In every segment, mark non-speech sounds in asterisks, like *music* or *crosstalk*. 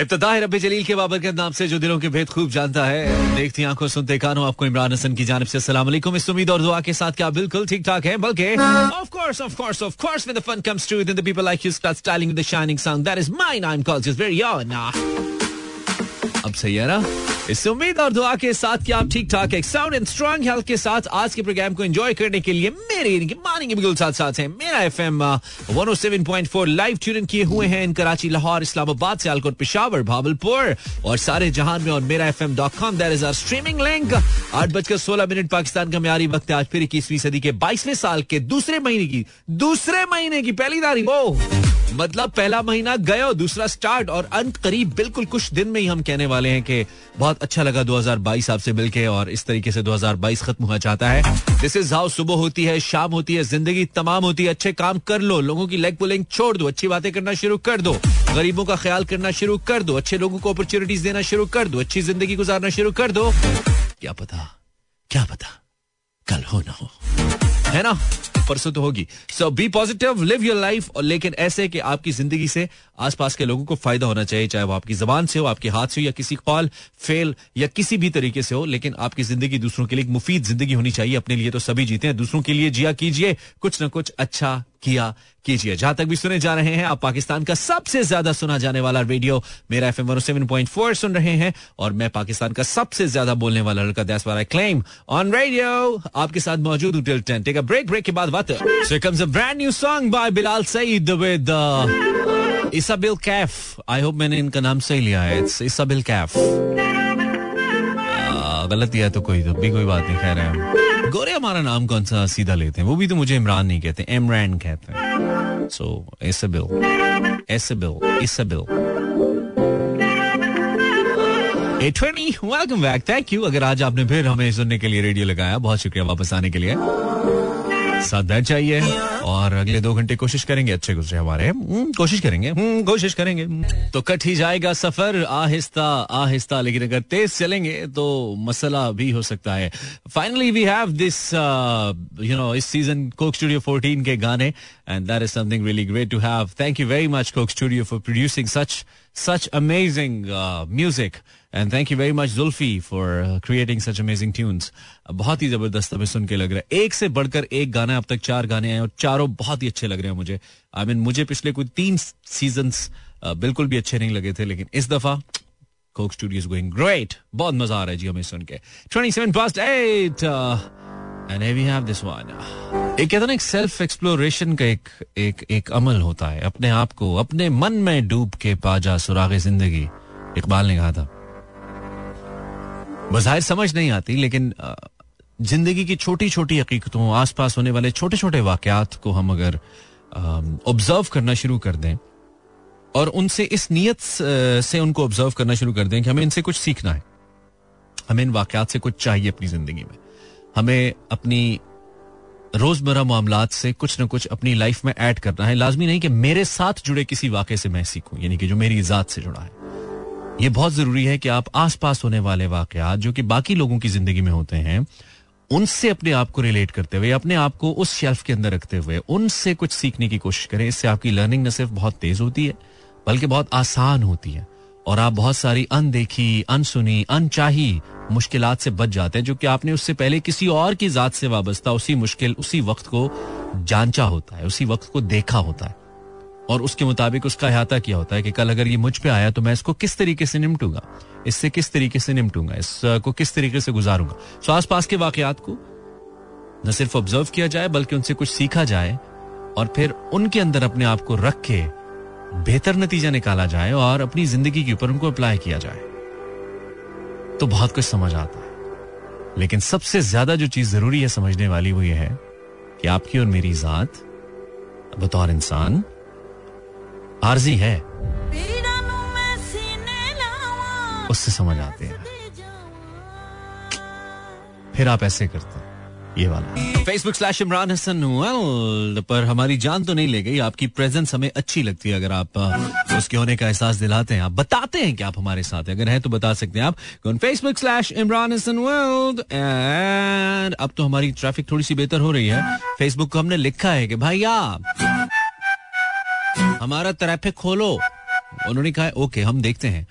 इब्तदा रबी जलील के बाबर के नाम से, जो दिलों के भेद खूब जानता है। देखती आँखों सुनते कानों, आपको इमरान हसन की जानब से वालेकुम। इस उम्मीद और दुआ के साथ क्या बिल्कुल ठीक ठाक है, बल्कि of course of course of course the fun comes to the people like you start styling the shining song that is very your ना अब सही है ना? इस उम्मीद और दुआ के साथ कि आप ठीक ठाक एक साउंड एंड स्ट्रॉन्ग हेल्थ के साथ आज के प्रोग्राम को एंजॉय करने के लिए मेरे मानी के बिल्कुल साथ साथ हैं। Mera F M one four live tune किए हुए हैं इन कराची, लाहौर, इस्लामाबाद, सियालकोट, पिशावर, भावलपुर और सारे जहान में और Mera F M dot com there is our streaming link आठ बजकर सोलह मिनट पाकिस्तान का म्यारी वक्त आज फिर इक्कीसवीं सदी के बाईसवें साल के दूसरे महीने की, दूसरे महीने की पहली तारीख। मतलब पहला महीना गयो दूसरा स्टार्ट, और अंत करीब बिल्कुल कुछ दिन में ही हम कहने वाले हैं कि बहुत अच्छा लगा 2022 आपसे मिलके, और इस तरीके से 2022 खत्म हुआ चाहता है। दिस इज़ हाउ सुबह होती है, शाम होती है, ज़िंदगी तमाम होती है। अच्छे काम कर लो, लोगों की लेग पुलिंग छोड़ दो, अच्छी बातें करना शुरू कर दो, गरीबों का ख्याल करना शुरू कर दो, अच्छे लोगों को अपॉर्चुनिटीज़ देना शुरू कर दो, अच्छी ज़िंदगी गुजारना शुरू कर दो। क्या पता क्या पता, कल हो ना हो। है ना? परसों तो होगी। So be positive live your life और लेकिन ऐसे कि आपकी ज़िंदगी से आसपास के लोगों को फ़ायदा होना चाहिए, चाहे वो आपकी जबान से हो, आपके हाथ से हो, या किसी कॉल, फेल, या किसी भी तरीके से हो, लेकिन आपकी ज़िंदगी दूसरों के लिए मुफीद ज़िंदगी होनी चाहिए। अपने लिए तो सभी जीते हैं। दूसरों के लिए जिया कीजिए। कुछ ना कुछ अच्छा किया कीजिए। जहाँ तक भी सुने जा रहे हैं, आप पाकिस्तान का सबसे ज़्यादा सुना जाने वाला radio Mera F M seven point four सुन रहे हैं और मैं पाकिस्तान का सबसे ज़्यादा बोलने वाला लड़का that's I claim on radio आपके साथ मौजूद हूँ 10 टेक ब्रेक ब्रेक के बाद बात। So comes a brand new song by Bilal Saeed with Isabelle Kaif I hope मैंने इनका नाम सही लिया है। इट्स इसाबिल कैफ गलत दिया तो कोई तो भी कोई बात नहीं, खैर है। गोरे हमारा नाम कौन सा सीधा लेते हैं? वो भी तो मुझे इमरान नहीं कहते, इमरान कहते हैं। So Isabelle Isabelle Isabelle welcome back thank you अगर आज आपने फिर हमें सुनने के लिए रेडियो लगाया, बहुत शुक्रिया वापस आने के लिए। साथ चाहिए और अगले दो घंटे कोशिश करेंगे अच्छे गुजरे हमारे। हम्म, कोशिश करेंगे। हम्म, कोशिश करेंगे। तो कट ही जाएगा सफ़र आहिस्ता आहिस्ता लेकिन अगर तेज चलेंगे तो मसला भी हो सकता है। Finally we have this you know इस सीज़न कोक स्टूडियो 14 के गाने and that is something really great to have thank you very much Coke Studio for producing such amazing uh, music. And thank you very much Zulfi for creating such amazing tunes बहुत ही ज़बरदस्त हमें सुन के लग रहा है। एक से बढ़कर एक गाना अब तक चार गाने आए और चारों बहुत ही अच्छे लग रहे हैं मुझे। आई I मीन mean, मुझे पिछले कोई तीन सीज़न बिल्कुल भी अच्छे नहीं लगे थे लेकिन इस दफ़ा कोक स्टूडियो गोइंग ग्रेट बहुत मज़ा आ रहा है जी हमें सुन के 27 past 8 and we have this one एक कहते ना एक सेल्फ एक्सप्लोरेशन का एक एक एक अमल होता है। अपने आप को अपने मन में डूब के पाजा सुराग ज़िंदगी। इकबाल ने कहा था। बजाहिर समझ नहीं आती लेकिन ज़िंदगी की छोटी छोटी हकीकतों, आसपास होने वाले छोटे छोटे वाकयात को हम अगर ऑब्ज़र्व करना शुरू कर दें और उनसे इस नीयत से उनको ऑब्ज़र्व करना शुरू कर दें कि हमें इनसे कुछ सीखना है। हमें इन वाकयात से कुछ चाहिए अपनी ज़िंदगी में। हमें अपनी रोज़मर्रा मामला से कुछ ना कुछ अपनी लाइफ में ऐड करना है। लाजमी नहीं कि मेरे साथ जुड़े किसी वाक़े से मैं सीखूं, यानी कि जो मेरी ज़ात से जुड़ा है। ये बहुत ज़रूरी है कि आप आसपास होने वाले वाकयात, जो कि बाकी लोगों की ज़िंदगी में होते हैं उनसे अपने आप को रिलेट करते हुए, अपने आप को उस शेल्फ के अंदर रखते हुए, उनसे कुछ सीखने की कोशिश करें। इससे आपकी लर्निंग न सिर्फ़ बहुत तेज होती है, बल्कि बहुत आसान होती है। और आप बहुत सारी अनदेखी, अनसुनी, अनचाही मुश्किल से बच जाते हैं, जो कि आपने उससे पहले किसी और की जात से वाबस्ता, उसी मुश्किल, उसी वक्त को जांचा होता है, उसी वक्त को देखा होता है। और उसके मुताबिक उसका अहाता किया होता है कि कल अगर ये मुझ पे आया तो मैं इसको किस तरीके से निमटूँगा? इससे किस तरीके से निमटूँगा? इसको किस तरीके से गुजारूँगा? सो आस पास के वाकयात को न सिर्फ़ ऑब्ज़र्व किया जाए, बल्कि उनसे कुछ सीखा जाए और फिर उनके अंदर अपने आप को रख के बेहतर नतीजा निकाला जाए और अपनी ज़िंदगी के ऊपर उनको अप्लाई किया जाए। तो बहुत कुछ समझ आता है। लेकिन सबसे ज़्यादा जो चीज़ ज़रूरी है समझने वाली वो ये है कि आपकी और मेरी जात बतौर इंसान आरजी है। उससे समझ आते हैं। फिर आप ऐसे करते हैं। ये वाला। Facebook slash Imran Hasan world पर हमारी जान तो नहीं ले गई, आपकी प्रेजेंस हमें अच्छी लगती है, अगर आप उसके होने का एहसास दिलाते हैं। आप बताते हैं कि आप हमारे साथ हैं। अगर है तो बता सकते हैं आप। Facebook slash Imran Hasan world and अब तो हमारी ट्रैफ़िक थोड़ी सी बेहतर हो रही है। फेसबुक को हमने लिखा है कि भाई आप हमारा ट्रैफ़िक खोलो। उन्होंने कहा, ओके, हम देखते हैं।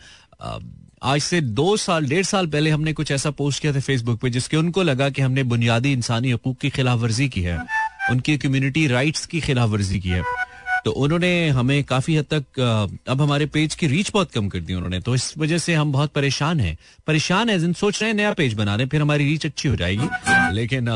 आज से दो साल, डेढ़ साल पहले हमने कुछ ऐसा पोस्ट किया था फेसबुक पे, जिसके उनको लगा कि हमने बुनियादी इंसानी हकूक की खिलाफ वर्जी की है। उनकी कम्युनिटी राइट्स की खिलाफ वर्जी की है। तो उन्होंने हमें काफ़ी हद तक अब हमारे पेज की रीच बहुत कम कर दी उन्होंने। तो इस वजह से हम बहुत परेशान हैं। परेशान है जिन सोच रहे हैं नया पेज बना रहे फिर हमारी रीच अच्छी हो जाएगी। लेकिन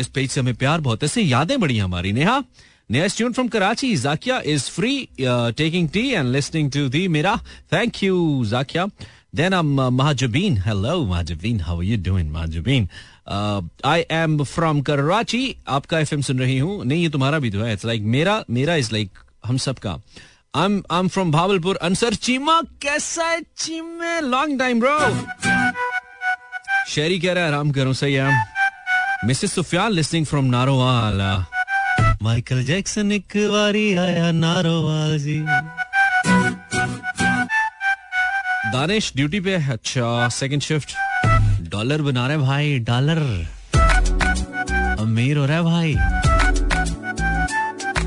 इस पेज से हमें प्यार बहुत ऐसे यादें बड़ी हमारी। Neha Next tune from Karachi, Zakia is free, uh, taking tea and listening to the Mira. Thank you, Zakia. Then I'm uh, Mahajabeen. Hello, Mahajabeen. How are you doing, Mahajabeen? I am from Karachi आपका F सुन रही हूँ नहीं ये तुम्हारा भी तो है it's like मेरा मेरा इज़ लाइक हम सब सबका I'm I'm from Bahawalpur Ansar Cheema कैसा है चीमे लॉन्ग टाइम ब्रो शेरी कह रहा है आराम करो सही है Mrs Sufiyan listening from Narowal Michael Jackson एक बारी आया नारोवाल जी दानिश ड्यूटी पे अच्छा सेकंड शिफ्ट डॉलर बना रहे भाई डॉलर। अमीर हो रहा है भाई।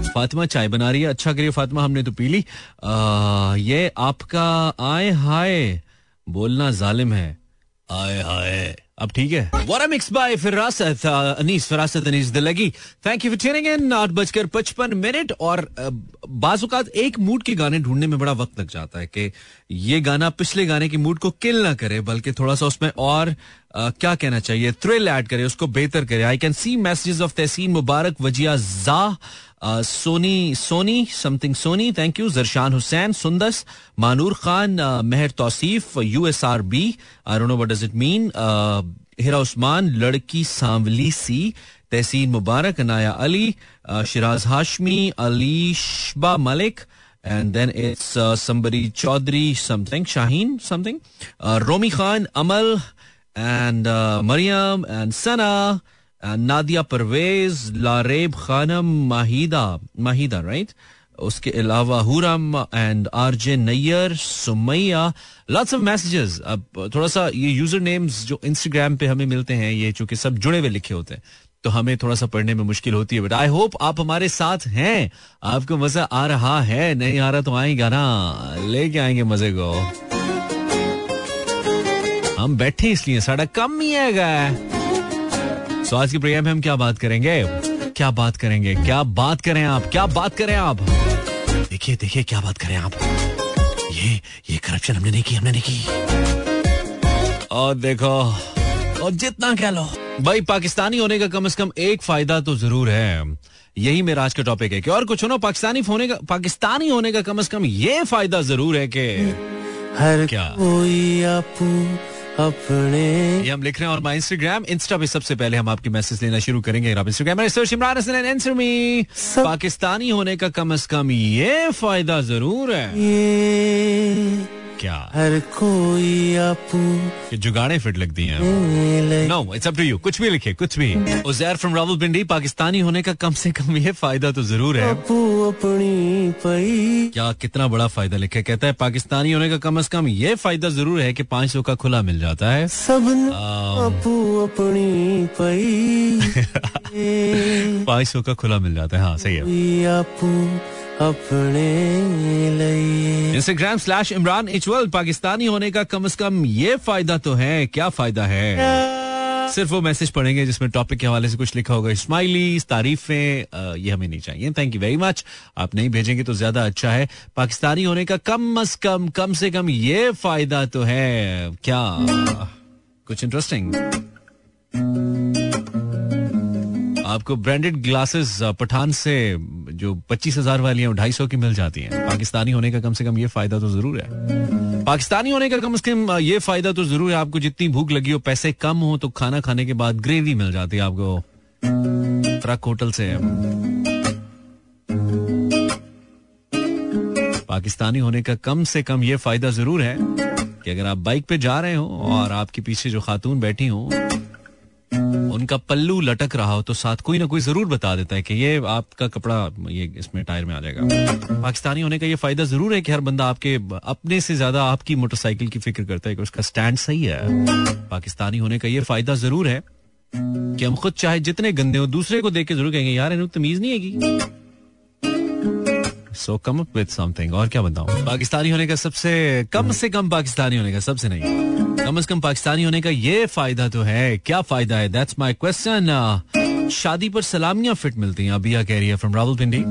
फातिमा चाय बना रही है। अच्छा करिए फातिमा हमने तो पी ली। आ, ये आपका आए हाय बोलना जालिम है। आए हाय। अब ठीक है। What mix by Firasat Anees Firasat Anees Dillagi thank you for tuning in आठ बजकर पचपन मिनट और बाजुकात एक मूड के गाने ढूँढने में बड़ा वक्त लग जाता है कि ये गाना पिछले गाने की मूड को किल ना करे, बल्कि थोड़ा सा उसमें और क्या कहना चाहिए? थ्रिल ऐड करे उसको बेहतर करे। I can see messages of Tehseen Mubarak Wajiha जा Soni Soni something Soni thank you Zarshan Hussain Sundas Manoor Khan Mehar Tauseef U S R B I know what does it mean Hira Usman लड़की सांवली सी Tehseen Mubarak Anaya Ali Shiraz Hashmi Alishba Malik then it's uh, somebody Chaudhry something Shaheen something uh, Romi And uh, Mariam and Sana Nadia Parvez Laraib Khanam Mahida Mahida right उसके अलावा Huram and RJ Nayyar Sumaiya lots of messages अब थोड़ा सा ये user names जो Instagram पे हमें मिलते हैं ये चूँकि सब जुड़े हुए लिखे होते हैं तो हमें थोड़ा सा पढ़ने में मुश्किल होती है बट आई होप आप हमारे साथ हैं आपको मज़ा आ रहा है नहीं आ रहा तो आएगा ना लेके आएँगे मज़े को हम बैठे इसलिए साढ़ा कम ही है सो आज के प्रोग्राम में हम क्या बात करेंगे? क्या बात करेंगे? क्या बात करें आप? क्या बात करें आप? देखिए देखिए क्या बात करें आप? ये ये करप्शन हमने नहीं की हमने नहीं की। और देखो और जितना कह लो। भाई पाकिस्तानी होने का कम से कम एक फ़ायदा तो ज़रूर है। यही मेरा आज का टॉपिक है कि और कुछ हो ना पाकिस्तानी होने का पाकिस्तानी होने का कम से कम ये फ़ायदा ज़रूर है कि हर क्या? कोई आपू अपने। ये हम लिख रहे हैं और माई इंस्टाग्राम इंस्टा पे सबसे पहले हम आपके मैसेज लेना शुरू करेंगे। Instagram Imran Hasan answer me Pakistani होने का कम अज कम ये फ़ायदा ज़रूर है। क्या? हर कोई आपू जुगाड़े फिट लगती हैं। No it's up to you कुछ भी लिखे कुछ भी। उजैर फ्रॉम रावलपिंडी पाकिस्तानी होने का कम से कम ये फ़ायदा तो ज़रूर है। अपनी पई। क्या कितना बड़ा फ़ायदा लिखे? कहता है पाकिस्तानी होने का कम से कम ये फ़ायदा ज़रूर है कि पाँच सौ का खुला मिल जाता है। सब अपू अपनी पई। *laughs* पाँच सौ का खुला मिल जाता है हाँ सही है। इंस्टाग्राम स्लैश इमरान इचवल पाकिस्तानी होने का कम से कम ये फ़ायदा तो है। क्या फ़ायदा है? सिर्फ़ वो मैसेज पढ़ेंगे जिसमें टॉपिक के हवाले से कुछ लिखा होगा। स्माइली तारीफें ये हमें नहीं चाहिए। थैंक यू वेरी मच आप नहीं भेजेंगे तो ज़्यादा अच्छा है। पाकिस्तानी होने का कम अज कम कम से कम ये फ़ायदा तो है। क्या? कुछ इंटरेस्टिंग आपको ब्रांडेड ग्लासेस पठान से जो पच्चीस हज़ार वाली हैं ढाई सौ की मिल जाती हैं। पाकिस्तानी होने का कम से कम ये फ़ायदा तो ज़रूर है। पाकिस्तानी होने का कम से कम ये फ़ायदा तो ज़रूर है। आपको जितनी भूख लगी हो, पैसे कम हो तो खाना खाने के बाद ग्रेवी मिल जाती है आपको। ट्रक होटल से। पाकिस्तानी होने का कम से कम ये फ़ायदा ज़रूर है कि अगर आप बाइक पे जा रहे हो और आपके पीछे जो खातून बैठी हो उनका पल्लू लटक रहा हो तो साथ कोई ना कोई ज़रूर बता देता है कि ये आपका कपड़ा, ये इसमें टायर में आ जाएगा। पाकिस्तानी होने का ये फ़ायदा ज़रूर है कि हर बंदा आपके, अपने से ज़्यादा आपकी मोटरसाइकिल की फ़िक्र करता है कि उसका स्टैंड सही है। पाकिस्तानी होने का ये फ़ायदा ज़रूर है कि हम खुद चाहे जितने गंदे हो, दूसरे को देख के ज़रूर कहेंगे, यार, इन्हें तमीज नहीं है so come up with something और क्या बताऊँ? पाकिस्तानी होने का सबसे, कम से कम पाकिस्तानी होने का सबसे नहीं। कम से कम पाकिस्तानी होने का ये फ़ायदा तो है। क्या फ़ायदा है? दैट्स माय क्वेश्चन शादी पर सलामियाँ फिट मिलती हैं अबिया कह रही है फ्रॉम रावलपिंडी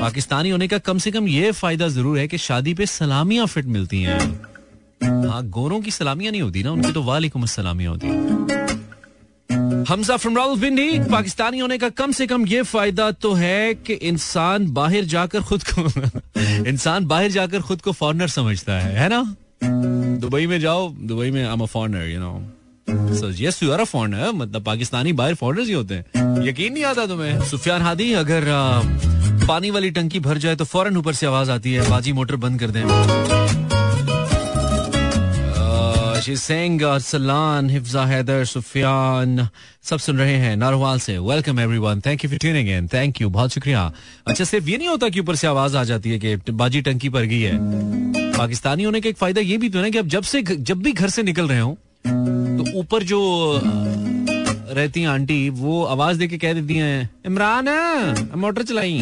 पाकिस्तानी होने का कम से कम ये फ़ायदा ज़रूर है कि शादी पे सलामियाँ फिट मिलती हैं। हाँ गोरों की सलामियाँ नहीं होती ना, उनकी तो वालेकुम सलामियाँ होती हैं। हमजा फ्रॉम रावलपिंडी पाकिस्तानी होने का कम से कम ये फ़ायदा तो है कि इंसान बाहर जाकर खुद को *laughs* इंसान बाहर जाकर खुद को फॉरनर समझता है है ना? दुबई में जाओ दुबई में I am a foreigner you know so yes you are a foreigner मतलब पाकिस्तानी बाहर फॉरनर्स ही होते हैं। यकीन नहीं आता तुम्हें? सुफियान हादी अगर पानी वाली टंकी भर जाए तो फ़ौरन ऊपर से आवाज़ आती है बाजी मोटर बंद कर दें। Saying uh, Salan, Hifza Heather, Sufyan. सब सुन रहे हैं से। Welcome thank you for tuning in thank you बहुत शुक्रिया। अच्छा सिर्फ़ ये नहीं होता कि ऊपर से आवाज़ आ जाती है कि बाजी टंकी पर गई है। पाकिस्तानी होने का एक फ़ायदा ये भी तो है कि अब जब से जब भी घर से निकल रहे हो तो ऊपर जो रहती हैं आंटी वो आवाज़ दे के कह देती हैं इमरान मोटर चलाई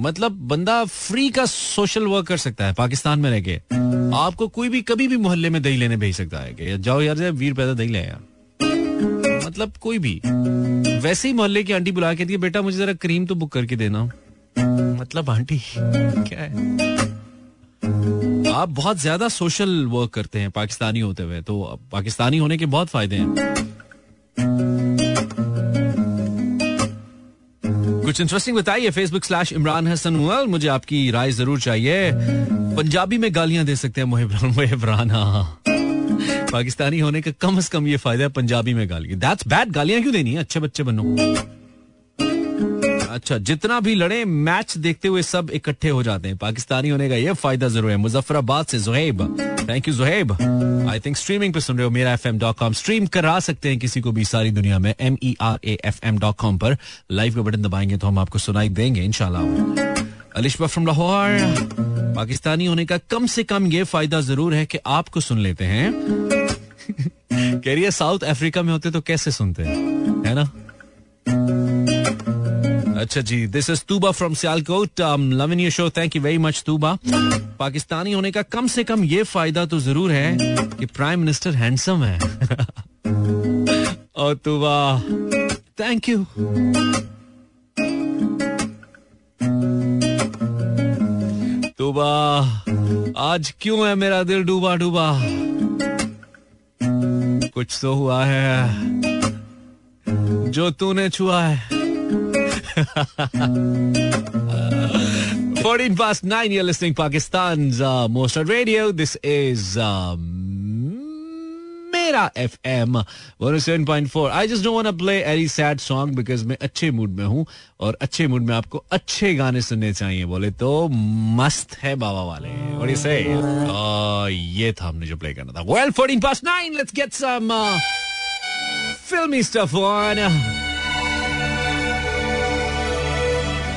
मतलब बंदा फ्री का सोशल वर्क कर सकता है पाकिस्तान में रह के। आपको कोई भी, कभी भी मोहल्ले में दही लेने भेज सकता है कि जाओ यार वीर पैदा दही ले यार मतलब कोई भी। वैसे ही मोहल्ले की आंटी बुला के दी बेटा मुझे जरा क्रीम तो बुक करके देना। मतलब आंटी, क्या है? आप बहुत ज़्यादा सोशल वर्क करते हैं, पाकिस्तानी होते हुए तो पाकिस्तानी होने के बहुत फ़ायदे हैं। कुछ इंटरेस्टिंग बताइए फेसबुक स्लैश इमरान हसन मुझे आपकी राय ज़रूर चाहिए। पंजाबी में गालियाँ दे सकते हैं मुहिबरान हाँ पाकिस्तानी होने का कम से कम ये फ़ायदा है, पंजाबी में गालियाँ। दैट्स बैड गालियाँ क्यों देनी है? अच्छे बच्चे बनो। अच्छा जितना भी लड़े मैच देखते हुए सब इकट्ठे हो जाते हैं। पाकिस्तानी होने का ये फ़ायदा ज़रूर है। मुजफ्फराबाद से Zuhaib. Thank you Zuhaib. I think streaming पे सुन रहे हो, Mera F M dot com stream करा सकते हैं किसी को भी सारी दुनिया में M E R A F M dot com पर। लाइव का बटन दबाएँगे तो हम आपको सुनाई देंगे इनशाला अलिशबा फ्रॉम लाहौर। पाकिस्तानी होने का कम से कम ये फ़ायदा ज़रूर है कि आपको सुन लेते हैं। *laughs* कह रही है, साउथ अफ्रीका में होते तो कैसे सुनते हैं? है ना? अच्छा जी this is Tooba from Sialkot loving you show thank you very much Tooba Pakistani होने का कम से कम ये फ़ायदा तो ज़रूर है कि प्राइम मिनिस्टर हैंडसम है। *laughs* और तूबा थैंक यू तूबा आज क्यों है मेरा दिल डूबा डूबा? कुछ तो हुआ है, जो तूने छुआ है। 14 past 9, you're listening Pakistan's uh, most radio. This is uh, Mera FM 107.4. I just don't want to play any sad song because मैं अच्छे मूड में हूँ और अच्छे मूड में आपको अच्छे गाने सुनने चाहिए बोले तो मस्त है बाबा वाले और ये से ये था हमने जो प्ले करना था Well, 14 past 9, let's get some uh, filmy stuff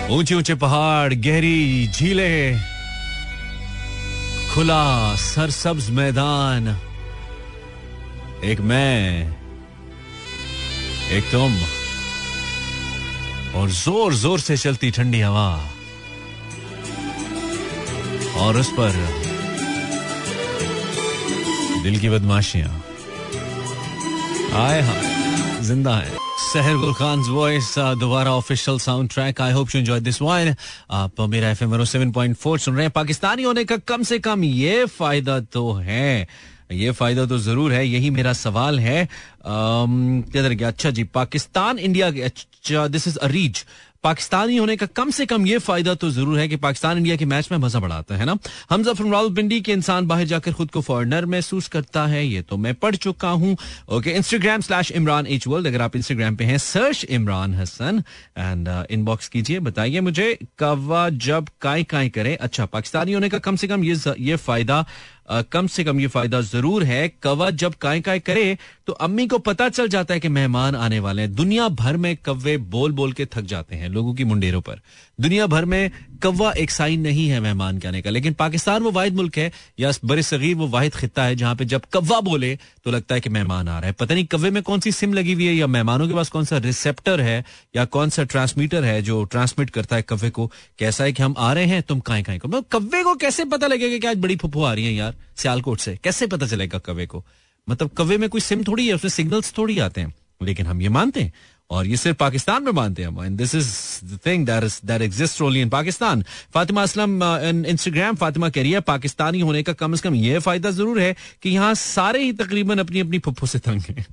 ऊँचे ऊँचे पहाड़, गहरी झीले, खुला सरसब्ज मैदान। एक मैं, एक तुम। और ज़ोर ज़ोर से चलती ठंडी हवा। और उस पर दिल की बदमाशियाँ। आए हाय ज़िंदा है। Sehar Gul Khan voice Dobara official sound track I hope you enjoy this one आप Mera F M seven point four सुन रहे हैं। पाकिस्तानी होने का कम से कम ये फ़ायदा तो है। ये फ़ायदा तो ज़रूर है। यही मेरा सवाल है। अच्छा जी, पाकिस्तान, इंडिया अच्छा दिस इज़ अरीज पाकिस्तानी होने का कम से कम ये फ़ायदा तो ज़रूर है कि पाकिस्तान इंडिया के मैच में मज़ा बढ़ाता है ना? हमजा फ्रॉम रावलपिंडी के इंसान बाहर जाकर खुद को फॉरनर महसूस करता है, ये तो मैं पढ़ चुका हूँ। Okay Instagram slash Imran H world अगर आप इंस्टाग्राम पे हैं search Imran Hasan and inbox कीजिए, बताइए मुझे कवा जब काय काय करे। अच्छा पाकिस्तानी होने का कम से कम ये ये फ़ायदा कम से कम ये फ़ायदा ज़रूर है। कवा जब काय काय करे तो अम्मी को पता चल जाता है कि मेहमान आने वाले हैं। दुनिया भर में कव्वे बोल बोल के थक जाते हैं लोगों की मुंडेरों पर। दुनिया भर में कौवा एक साइन नहीं है मेहमान के आने का। लेकिन पाकिस्तान वो वाहिद मुल्क है, या बड़े सगीर वो वाहिद खत्ता है, जहाँ पे जब कौवा बोले तो लगता है कि मेहमान आ रहा है। पता नहीं कौवे में कौन सी सिम लगी हुई है, या मेहमानों के पास कौन सा रिसेप्टर है, या कौन सा ट्रांसमीटर है जो ट्रांसमिट करता है कौवे को, कैसा है कि हम आ रहे हैं, तुम कहीं कहीं को कौवे को कैसे पता लगेगा कि आज बड़ी फुप्पू आ रही है यार, सियालकोट से? कैसे पता चलेगा कौवे को? मतलब कौवे में कोई सिम थोड़ी है, उसमें सिग्नल्स थोड़ी आते हैं। लेकिन हम ये मानते हैं। और ये सिर्फ़ पाकिस्तान में मानते हैं this is the thing that exist only in Pakistan Fatima Aslam Instagram Fatima कह रही है, पाकिस्तानी होने का कम से कम यह फ़ायदा ज़रूर है कि यहाँ सारे ही तकरीबन अपनी अपनी पप्पो से तंग हैं।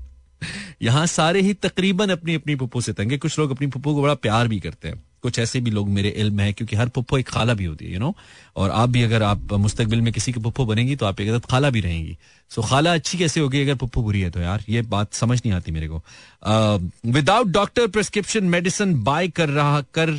*laughs* यहाँ सारे ही तकरीबन अपनी अपनी पुप्पो से तंग है। कुछ लोग अपनी पप्पो को बड़ा प्यार भी करते हैं। कुछ ऐसे भी लोग मेरे इल्म है, क्योंकि हर पुप्पो एक खाला भी होती है यू नो और आप भी अगर आप मुस्तकबिल में किसी की पुप्पो बनेंगी तो आप एक खाला भी रहेंगी। सो खाला अच्छी कैसे होगी अगर पुप्पो बुरी है तो यार? ये बात समझ नहीं आती मेरे को। Without doctor prescription medicine buy कर रहा, कर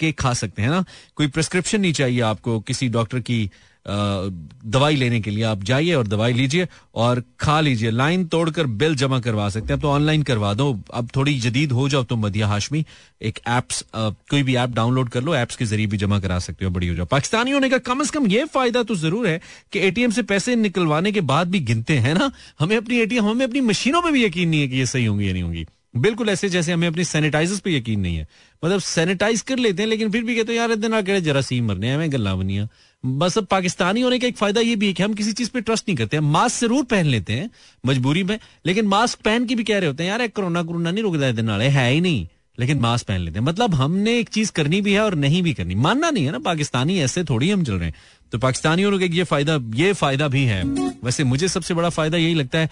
के खा सकते हैं ना? कोई प्रिस्क्रिप्शन नहीं चाहिए आपको किसी डॉक्टर की दवाई लेने के लिए आप जाइए और दवाई लीजिए और खा लीजिए। लाइन तोड़कर बिल जमा करवा सकते हैं। तो ऑनलाइन करवा दो। अब थोड़ी जदीद हो जाओ तुम मदिया हाशमी, एक एप्स कोई भी ऐप डाउनलोड कर लो एप्स के ज़रिए भी जमा करा सकते हो। बड़ी हो जाओ। पाकिस्तानी होने का कम अज कम ये फ़ायदा तो ज़रूर है कि एटीएम से पैसे निकलवाने के बाद भी गिनते हैं ना। हमें अपनी एटीएम हमें अपनी मशीनों पर भी यकीन नहीं है कि ये सही होंगी या नहीं होंगी। बिल्कुल ऐसे जैसे हमें अपनी सैनिटाइजर पे यकीन नहीं है। मतलब सैनिटाइज कर लेते हैं, लेकिन फिर भी कहते हैं, यार इतने जरासीम मरने हमें गल्ला बनिया बस अब पाकिस्तानी होने का एक फ़ायदा ये भी है कि हम किसी चीज़ पे ट्रस्ट नहीं करते हैं। मास्क ज़रूर पहन लेते हैं, मजबूरी में, लेकिन मास्क पहन के भी कह रहे होते हैं, यार कोरोना कोरोना नहीं रुकता इतने है ही नहीं। लेकिन मास्क पहन लेते हैं। मतलब हमने एक चीज़ करनी भी है और नहीं भी करनी। मानना नहीं है ना, पाकिस्तानी ऐसे थोड़ी हम चल रहे हैं। तो पाकिस्तानियों का ये फ़ायदा ये फ़ायदा भी है। वैसे मुझे सबसे बड़ा फ़ायदा यही लगता है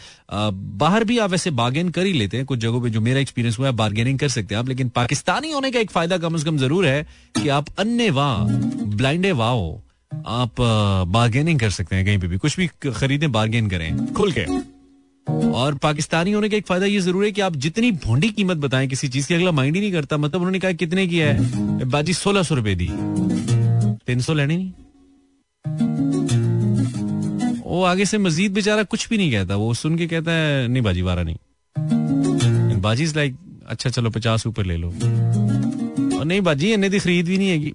बाहर भी आप वैसे बार्गेन कर ही लेते हैं, कुछ जगहों पे जो मेरा एक्सपीरियंस हुआ है बार्गेनिंग कर सकते हैं आप, लेकिन पाकिस्तानी होने का एक फ़ायदा कम से कम ज़रूर है कि आप अन्य वाह ब्लाइंडे वाह आप बार्गेनिंग कर सकते हैं कहीं पे भी। कुछ भी खरीदें बार्गेन करें, खुल के। और पाकिस्तानी होने का एक फ़ायदा ये ज़रूर है कि आप जितनी भोंडी कीमत बताएँ, किसी चीज़ की अगला माइंड ही नहीं करता। मतलब उन्होंने कहा, कितने की है? बाजी, सोलह सौ रुपए दी। तीन सौ लेने नहीं। वो आगे से मजीद बेचारा कुछ भी नहीं कहता, वो सुन के कहता है, नहीं बाजी बारह नहीं। बाजी लाइक अच्छा चलो, पचास ऊपर ले लो। और नहीं बाजी, इन्हें दी खरीद भी नहीं है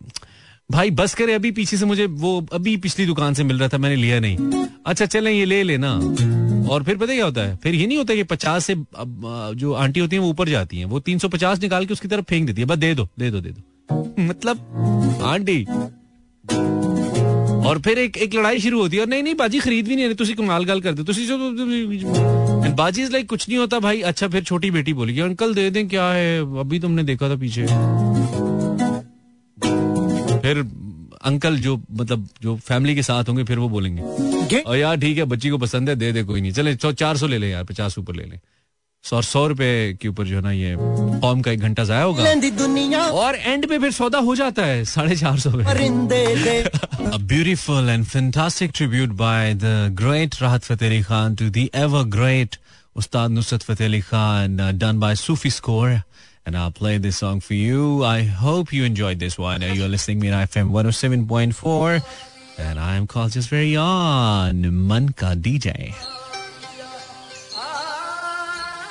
भाई, बस करे, अभी पीछे से मुझे वो, अभी पिछली दुकान से मिल रहा था, मैंने लिया नहीं। अच्छा चले, ये ले लेना। और फिर पता क्या होता है? फिर ये नहीं होता कि पचास से जो आंटी होती है वो ऊपर जाती हैं। वो तीन सौ पचास निकाल के उसकी तरफ़ फेंक देती है। बस दे दो दे दो दे दो। मतलब आंटी। और फिर एक एक लड़ाई शुरू होती है और नहीं नहीं, बाजी खरीद भी नहीं तुसी कमाल गाल कर दो जो बाजी इज़ लाइक कुछ नहीं होता, भाई। अच्छा फिर छोटी बेटी बोली अंकल, दे दें, क्या है? अभी तुमने देखा था पीछे। फिर अंकल जो मतलब जो फैमिली के साथ होंगे फिर वो बोलेंगे। और यार ठीक है बच्ची को पसंद है दे दे कोई नहीं। चले चार सौ ले ले यार पचास ऊपर ले ले। सौ सौ रुपए के ऊपर जो है ना ये फॉर्म का एक घंटा जाया होगा। और एंड पे फिर सौदा हो जाता है साढ़े चार सौ beautiful and fantastic tribute by the great Rahat Fateh Ali Khan to the ever great Ustad Nusrat Fateh Ali Khan done by Sufi score and I'll play this song for you. I hope you enjoyed this one. You're listening to me on FM 107.4 and I'm called just very on Manka DJ.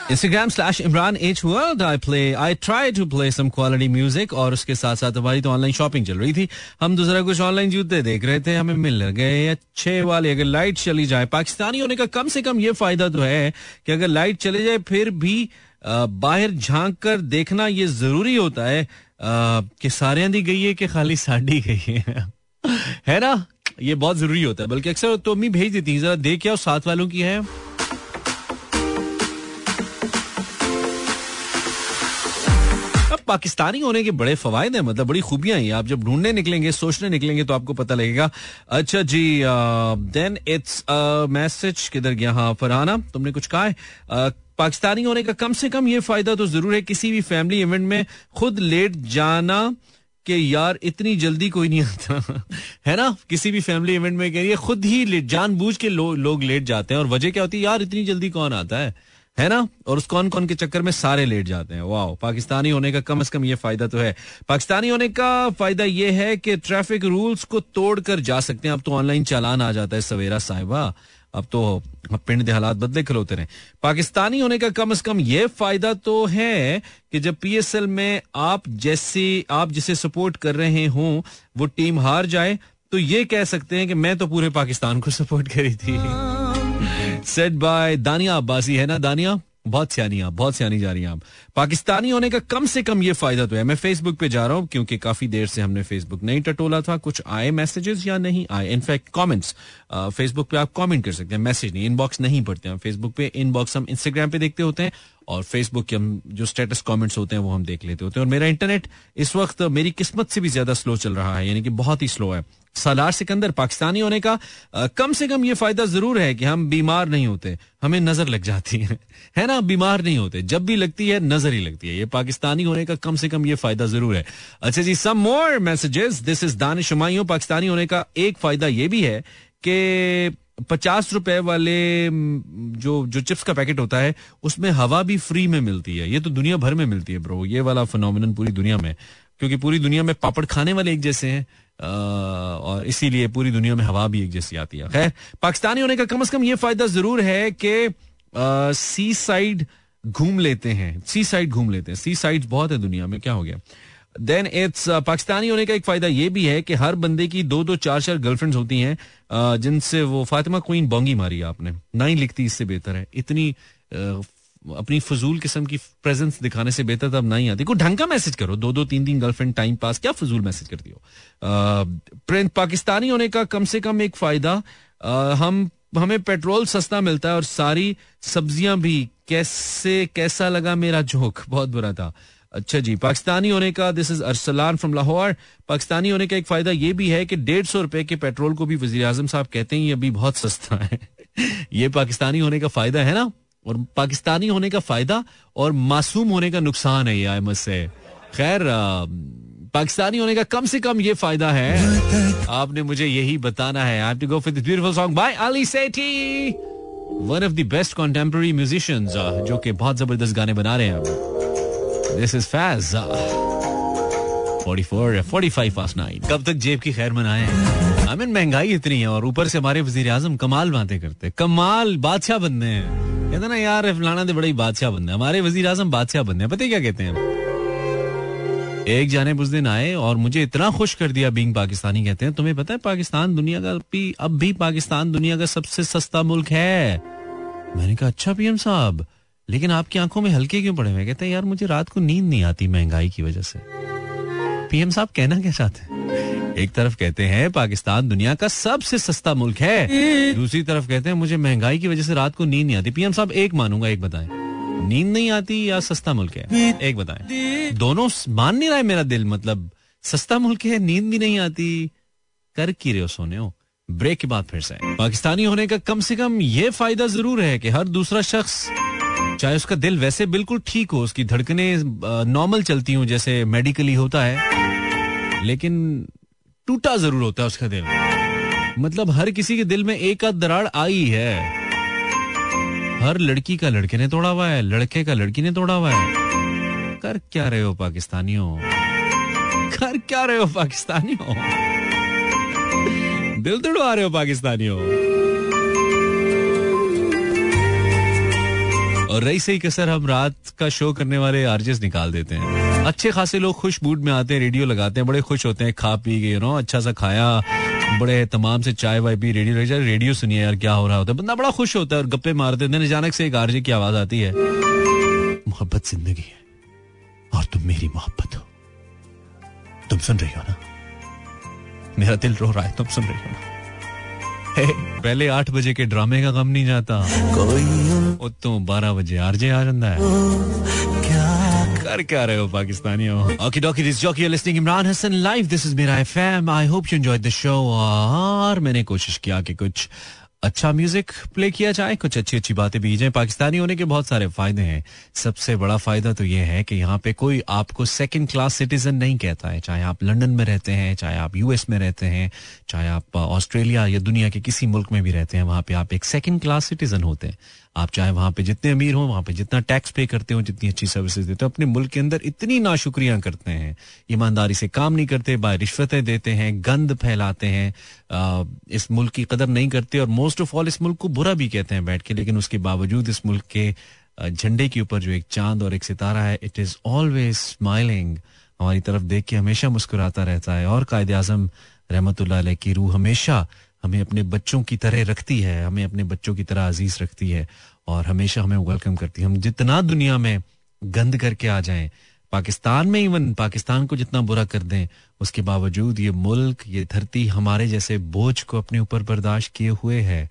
Instagram slash Imran H World I play I try to play some quality music और उसके साथ साथ हमारी तो online shopping चल रही थी हम दूसरा कुछ ऑनलाइन जूते देख रहे थे हमें मिल गए अच्छे वाले अगर लाइट चली जाए पाकिस्तानी होने का कम से कम ये फायदा तो है कि अगर लाइट चले जाए फिर भी बाहर झाँक कर देखना ये ज़रूरी होता है कि सारे दी गई है कि खाली साड़ी गई है। *laughs* है ना? ये बहुत ज़रूरी होता है, बल्कि अक्सर तो अम्मी भेज देती जरा देख क्या साथ वालों की है। पाकिस्तानी होने के बड़े फवायद हैं मतलब बड़ी खूबियाँ हैं। आप जब ढूँढने निकलेंगे, सोचने निकलेंगे तो आपको पता लगेगा। अच्छा जी देन इट्स मैसेज किधर गया? हाँ फरहाना, तुमने कुछ कहा है? पाकिस्तानी होने का कम से कम ये फ़ायदा तो ज़रूर है किसी भी फैमिली इवेंट में खुद लेट जाना कि यार इतनी जल्दी कोई नहीं आता। *laughs* है ना? किसी भी फैमिली इवेंट में कह खुद ही लेट जानबूझ के लो, लोग लेट जाते हैं और वजह क्या होती है? यार इतनी जल्दी कौन आता है? है ना? और उस कौन कौन के चक्कर में सारे लेट जाते हैं। वाह पाकिस्तानी होने का कम से कम ये फ़ायदा तो है। पाकिस्तानी होने का फ़ायदा ये है कि ट्रैफ़िक रूल्स को तोड़ कर जा सकते हैं। अब तो ऑनलाइन चालान आ जाता है सवेरा साहिबा। अब तो पिंड हालात बदले खिलौते रहे। पाकिस्तानी होने का कम से कम ये फ़ायदा तो है कि जब पीएसएल में आप जैसे आप जिसे सपोर्ट कर रहे हो वो टीम हार जाए तो ये कह सकते हैं कि मैं तो पूरे पाकिस्तान को सपोर्ट करी थी। सेट बाय दानिया अब्बासी है ना दानिया? बहुत सियानी आप, बहुत सियानी जा रही हैं आप। पाकिस्तानी होने का कम से कम ये फ़ायदा तो है। मैं फेसबुक पे जा रहा हूँ, क्योंकि काफ़ी देर से हमने फेसबुक नहीं टटोला था। कुछ आए मैसेजेस या नहीं आए? इनफैक्ट कमेंट्स फेसबुक पे आप कमेंट कर सकते हैं मैसेज नहीं इनबॉक्स नहीं पढ़ते हैं। फेसबुक पे इनबॉक्स हम इंस्टाग्राम पे देखते होते हैं और फेसबुक के हम जो स्टेटस कमेंट्स होते हैं वो हम देख लेते होते हैं। और मेरा इंटरनेट इस वक्त मेरी किस्मत से भी ज़्यादा स्लो चल रहा है यानी कि बहुत ही स्लो है। सालार सिकंदर पाकिस्तानी होने का आ, कम से कम ये फ़ायदा ज़रूर है कि हम बीमार नहीं होते हमें नज़र लग जाती है। *laughs* है ना? बीमार नहीं होते। जब भी लगती है नज़र ही लगती है। ये पाकिस्तानी होने का कम से कम ये फ़ायदा ज़रूर है। अच्छा जी some more messages this is Danish Pakistani होने का एक फ़ायदा ये भी है कि पचास रुपए वाले जो जो चिप्स का पैकेट होता है, उसमें हवा भी फ्री में मिलती है। ये तो दुनिया भर में मिलती है, ब्रो। ये वाला फिनोमिनन पूरी दुनिया में। क्योंकि पूरी दुनिया में पापड़ खाने वाले एक जैसे हैं और इसीलिए पूरी दुनिया में हवा भी एक जैसी आती है। खैर पाकिस्तानी होने का कम अज कम ये फ़ायदा ज़रूर है कि सी साइड घूम लेते हैं। सी साइड घूम लेते हैं। सी साइड बहुत है दुनिया में। क्या हो गया? देन इट्स पाकिस्तानी होने का एक फ़ायदा ये भी है कि हर बंदे की दो दो चार चार गर्लफ्रेंड्स होती हैं जिनसे वो फातिमा क्वीन बोंगी मारी आपने। ना ही लिखती इससे बेहतर है। इतनी अपनी फजूल किस्म की प्रेजेंस दिखाने से बेहतर तब नहीं आती। कोई ढंग का मैसेज करो। दो दो तीन तीन गर्लफ्रेंड टाइम पास क्या फजूल मैसेज करती हो? पाकिस्तानी होने का कम से कम एक फ़ायदा हम, हमें पेट्रोल सस्ता मिलता है और सारी सब्ज़ियाँ भी, कैसे, कैसा लगा मेरा जोक *laughs* बहुत बुरा था। अच्छा जी, पाकिस्तानी होने का this is Arsalan from Lahore. Pakistani होने का एक फ़ायदा ये भी है कि डेढ़ सौ रुपए के पेट्रोल को भी वजी आज़म साहब कहते हैं, ये अभी बहुत सस्ता है। *laughs* ये पाकिस्तानी होने का फ़ायदा है ना? और पाकिस्तानी होने का फ़ायदा और मासूम होने का नुकसान है ये से खैर पाकिस्तानी होने का कम से कम ये फ़ायदा है। आपने मुझे यही बताना है। I to go for this beautiful song by Ali Sethi one of the best musicians जो कि बहुत ज़बरदस्त गाने बना रहे हैं दिस इज़ फैज 44 45 पास 9 कब तक जेब की खैर मनाए? आई मीन महँगाई इतनी है और ऊपर से हमारे वज़ीर आज़म कमाल बातें करते कमाल बादशाह बनने हैं। कहते ना, यार फलाना तो बड़ा बादशाह बंदा है। हमारे वज़ीर आज़म बादशाह बंदे हैं। पता क्या कहते हैं? एक जाने उस दिन आए और मुझे इतना खुश कर दिया बींग पाकिस्तानी कहते हैं। तुम्हें पता है, पाकिस्तान दुनिया का भी, अब भी पाकिस्तान दुनिया का सबसे सस्ता मुल्क है। मैंने कहा अच्छा पीएम साहब लेकिन आपकी आँखों में हल्के क्यों पड़े? हुए कहते हैं, यार, मुझे रात को नींद नहीं आती महँगाई की वजह से। पीएम साहब कहना क्या चाहते हैं? एक तरफ़ कहते हैं, पाकिस्तान दुनिया का सबसे सस्ता मुल्क है। दूसरी तरफ़ कहते हैं, मुझे महँगाई की वजह से रात को नींद नहीं आती। पीएम साहब, एक मानूँगा, एक बताएँ। नींद नहीं आती या सस्ता मुल्क है? एक बताएँ। दोनों मान नहीं रहा है मेरा दिल मतलब सस्ता मुल्क है, नींद भी नहीं आती। कर की रहे हो सोने हो? ब्रेक के बाद फिर से। पाकिस्तानी होने का कम से कम ये फ़ायदा ज़रूर है कि हर दूसरा शख्स चाहे उसका दिल वैसे बिल्कुल ठीक हो, उसकी धड़कने नॉर्मल चलती हूँ, जैसे मेडिकली होता है, लेकिन टूटा ज़रूर होता है उसका दिल। मतलब हर किसी के दिल में एक आध दराड़ आई है। हर लड़की का लड़के ने तोड़ा हुआ है, लड़के का लड़की ने तोड़ा हुआ है। कर क्या रहे हो पाकिस्तानियों? कर क्या रहे हो पाकिस्तानियों? दिल तोड़वा रहे हो पाकिस्तानियों। और रही सही कसर, हम रात का शो करने वाले आरजेस निकाल देते हैं। अच्छे खासे लोग खुश मूड में आते हैं रेडियो लगाते हैं, बड़े खुश होते हैं, खा पी के यू नो अच्छा सा खाया, बड़े तमाम से चाय वाय पी रेडियो रेडियो सुनिए यार, क्या हो रहा होता है। बंदा बड़ा खुश होता है और गप्पे मारते हैं अचानक से एक आरजे की आवाज़ आती है। मोहब्बत ज़िंदगी है, और तुम मेरी मोहब्बत हो। तुम सुन रही हो ना? मेरा दिल रो रहा है, तुम सुन रही हो ना? *laughs* पहले आठ बजे के ड्रामे का गम नहीं जाता। कोई तो बारह बजे आरजे आ जाता है। कर क्या रहे हो Pakistani okay dokey this jockey you listening Imran Hasan live this is Mera FM I hope you enjoyed the show और मैंने कोशिश किया कि कुछ अच्छा म्यूज़िक प्ले किया जाए, कुछ अच्छी अच्छी बातें भी जाए। पाकिस्तानी होने के बहुत सारे फ़ायदे हैं। सबसे बड़ा फ़ायदा तो यह है कि यहाँ पे कोई आपको सेकंड क्लास सिटीजन नहीं कहता है। चाहे आप लंदन में रहते हैं, चाहे आप यूएस में रहते हैं, चाहे आप ऑस्ट्रेलिया या दुनिया के किसी मुल्क में भी रहते हैं, वहाँ पे आप एक सेकेंड क्लास सिटीजन होते हैं। आप चाहे वहाँ पे जितने अमीर हो, वहाँ पे जितना टैक्स पे करते हो, जितनी अच्छी सर्विसेज़ देते हो, अपने मुल्क के अंदर इतनी नाशुक्रियाँ करते हैं। ईमानदारी से काम नहीं करते, बाय रिश्वतें देते हैं, गंद फैलाते हैं इस मुल्क की कदर नहीं करते और मोस्ट ऑफ़ ऑल इस मुल्क को बुरा भी कहते हैं बैठ के, लेकिन उसके बावजूद इस मुल्क के झंडे के ऊपर जो एक चाँद और एक सितारा है इट इज़ ऑलवेज स्माइलिंग हमारी तरफ़ देख के हमेशा मुस्कुराता रहता है। और कायद आज़म रहमत की रूह हमेशा हमें अपने बच्चों की तरह रखती है, हमें अपने बच्चों की तरह अज़ीज़ रखती है और हमेशा हमें वेलकम करती है। हम जितना दुनिया में गंद करके आ जाएँ, पाकिस्तान में इवन पाकिस्तान को जितना बुरा कर दें, उसके बावजूद ये मुल्क, ये धरती हमारे जैसे बोझ को अपने ऊपर बर्दाश्त किए हुए है,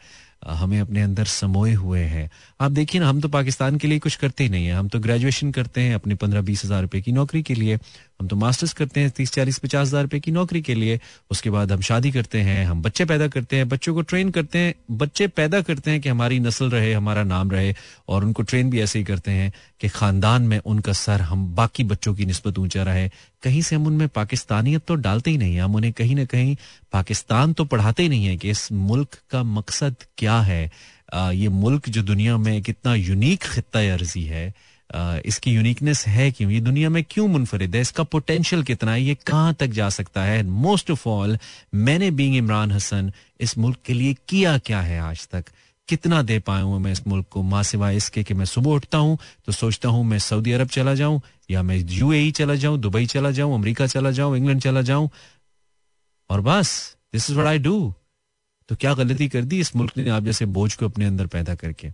हमें अपने अंदर समोए हुए हैं। आप देखिए ना, हम तो पाकिस्तान के लिए कुछ करते ही नहीं है। हम तो ग्रेजुएशन करते हैं अपने पंद्रह बीस हज़ार रुपए की नौकरी के लिए। हम तो मास्टर्स करते हैं तीस चालीस पचास हज़ार रुपए की नौकरी के लिए। उसके बाद हम शादी करते हैं, हम बच्चे पैदा करते हैं, बच्चों को ट्रेन करते हैं, बच्चे पैदा करते हैं कि हमारी नस्ल रहे, हमारा नाम रहे, और उनको ट्रेन भी ऐसे ही करते हैं कि खानदान में उनका सर हम बाकी बच्चों की नस्बत ऊँचा रहे। कहीं से हम उनमें पाकिस्तानियत तो डालते ही नहीं है, हम उन्हें कहीं ना कहीं पाकिस्तान तो पढ़ाते ही नहीं है कि इस मुल्क का मकसद क्या है। ये मुल्क जो दुनिया में कितना यूनिक खत्ता अर्जी है इसकी यूनिकनेस है क्यों? ये दुनिया में क्यों मुनफरद है? इसका पोटेंशियल कितना है? ये कहाँ तक जा सकता है? मोस्ट ऑफ़ ऑल मैंने बींग इमरान हसन, इस मुल्क के लिए किया क्या है आज तक? कितना दे पाया हूँ मैं इस मुल्क को? माँ सिवाय इसके कि मैं सुबह उठता हूँ तो सोचता हूँ मैं सऊदी अरब चला जाऊँ, या मैं यूएई चला जाऊँ, दुबई चला जाऊँ, अमेरिका चला जाऊँ, इंग्लैंड चला जाऊँ। और बस this is what I do तो क्या गलती कर दी इस मुल्क ने आप जैसे बोझ को अपने अंदर पैदा करके?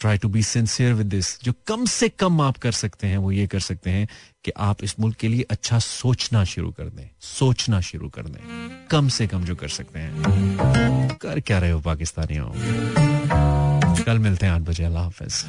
Try to be sincere with this जो कम से कम आप कर सकते हैं, वो ये कर सकते हैं कि आप इस मुल्क के लिए अच्छा सोचना शुरू कर दें, सोचना शुरू कर दें। कम से कम जो कर सकते हैं। कर क्या रहे हो, पाकिस्तानियों? कल मिलते हैं आठ बजे, अल्लाह हाफिज।